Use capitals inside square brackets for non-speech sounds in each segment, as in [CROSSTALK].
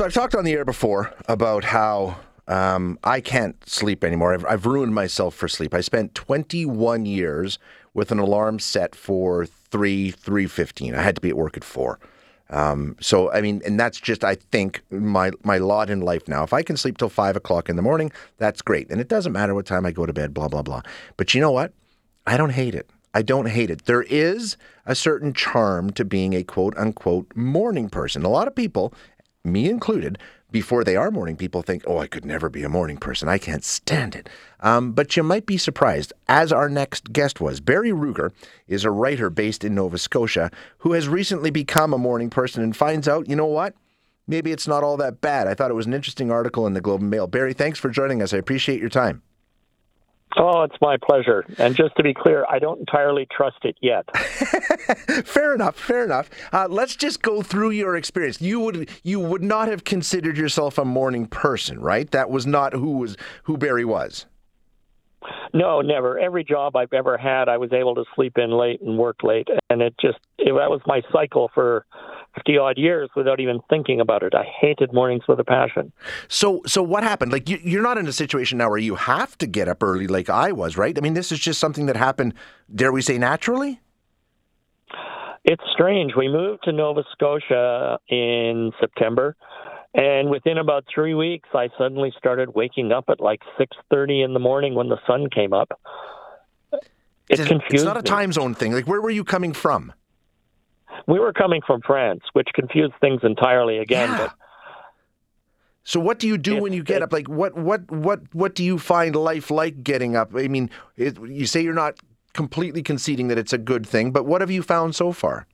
So I've talked on the air before about how um, I can't sleep anymore. I've, I've ruined myself for sleep. I spent 21 years with an alarm set for three three fifteen. I had to be at work at four. Um, so I mean, and that's just I think my my lot in life now. If I can sleep till five o'clock in the morning, that's great, and it doesn't matter what time I go to bed. Blah blah blah. But you know what? I don't hate it. I don't hate it. There is a certain charm to being a quote unquote morning person. A lot of people, me included, before they are morning people think, oh, I could never be a morning person. I can't stand it. Um, but you might be surprised, as our next guest was. Barry Rueger is a writer based in Nova Scotia who has recently become a morning person and finds out, you know what? Maybe it's not all that bad. I thought it was an interesting article in the Globe and Mail. Barry, thanks for joining us. I appreciate your time. Oh, it's my pleasure. And just to be clear, I don't entirely trust it yet. [LAUGHS] fair enough. Fair enough. Uh, let's just go through your experience. You would you would not have considered yourself a morning person, right? That was not who was who Barry was. No, never. Every job I've ever had, I was able to sleep in late and work late, and it just it, that was my cycle for fifty odd years without even thinking about it. I hated mornings with a passion. So, so what happened? Like you, you're not in a situation now where you have to get up early, like I was, right? I mean, this is just something that happened. Dare we say naturally? It's strange. We moved to Nova Scotia in September and within about three weeks, I suddenly started waking up at like six thirty in the morning when the sun came up. It it's, confused. It's not a time zone thing. Like, where were you coming from? We were coming from France, which confused things entirely again. Yeah. But so what do you do when you get up? Like what what what what do you find life like getting up? I mean, it, you say you're not completely conceding that it's a good thing, but what have you found so far?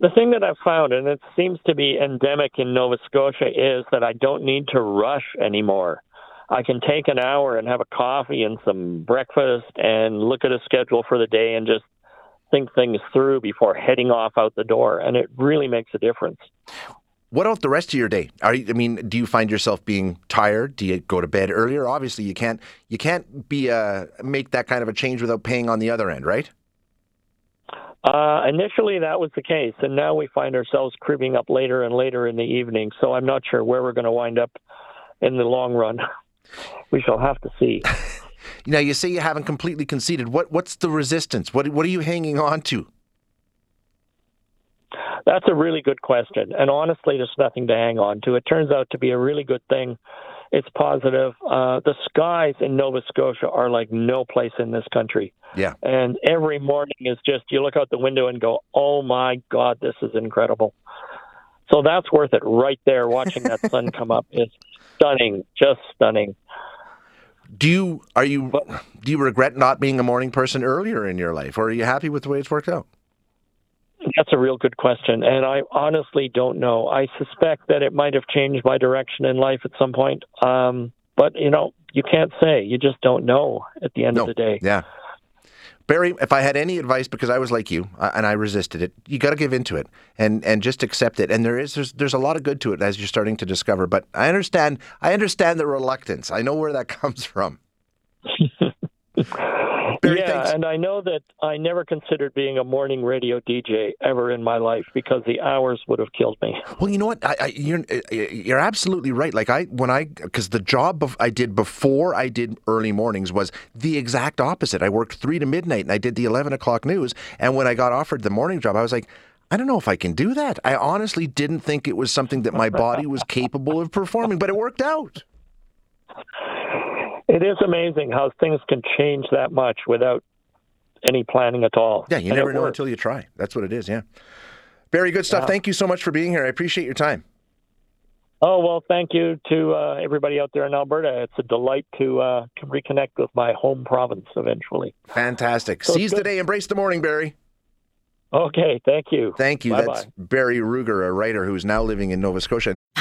The thing that I've found, and it seems to be endemic in Nova Scotia, is that I don't need to rush anymore. I can take an hour and have a coffee and some breakfast and look at a schedule for the day and just think things through before heading off out the door. And it really makes a difference. What about the rest of your day? Are you, I mean, do you find yourself being tired? Do you go to bed earlier? Obviously, you can't you can't be uh, make that kind of a change without paying on the other end, right? Uh, initially, that was the case, and now we find ourselves creeping up later and later in the evening. So I'm not sure where we're going to wind up in the long run. [LAUGHS] we shall have to see. [LAUGHS] now, you say you haven't completely conceded. What what's the resistance? What what are you hanging on to? That's a really good question, and honestly, there's nothing to hang on to. It turns out to be a really good thing it's positive. Uh, the skies in Nova Scotia are like no place in this country. Yeah. And every morning is just you look out the window and go, "Oh my God, this is incredible." So that's worth it right there. Watching that sun come up is stunning, just stunning. Do you are you do you regret not being a morning person earlier in your life, or are you happy with the way it's worked out? That's a real good question, and I honestly don't know. I suspect that it might have changed my direction in life at some point. Um, but you know, you can't say. You just don't know at the end no. of the day. Yeah. Barry, if I had any advice, because I was like you uh, and I resisted it, you got to give into it and and just accept it. And there is there's, there's a lot of good to it as you're starting to discover. But I understand I understand the reluctance. I know where that [LAUGHS] comes from. Barry, yeah, thanks. and I know that I never considered being a morning radio DJ ever in my life because the hours would have killed me. Well, you know what? I, I, you're uh, you're absolutely right. Like I when I because the job I did before I did early mornings was the exact opposite. I worked three to midnight and I did the eleven o'clock news. And when I got offered the morning job, I was like. I don't know if I can do that. I honestly didn't think it was something that my body was capable of performing, but it worked out. [LAUGHS] It is amazing how things can change that much without any planning at all. Yeah, you and never know works. until you try. That's what it is. Yeah. Very good stuff. Yeah. Thank you so much for being here. I appreciate your time. Oh well, thank you to uh, everybody out there in Alberta. It's a delight to uh, to reconnect with my home province eventually. Fantastic. So Seize the day, embrace the morning, Barry. Okay, thank you. Thank you. Bye-bye. That's Barry Rueger, a writer who's now living in Nova Scotia.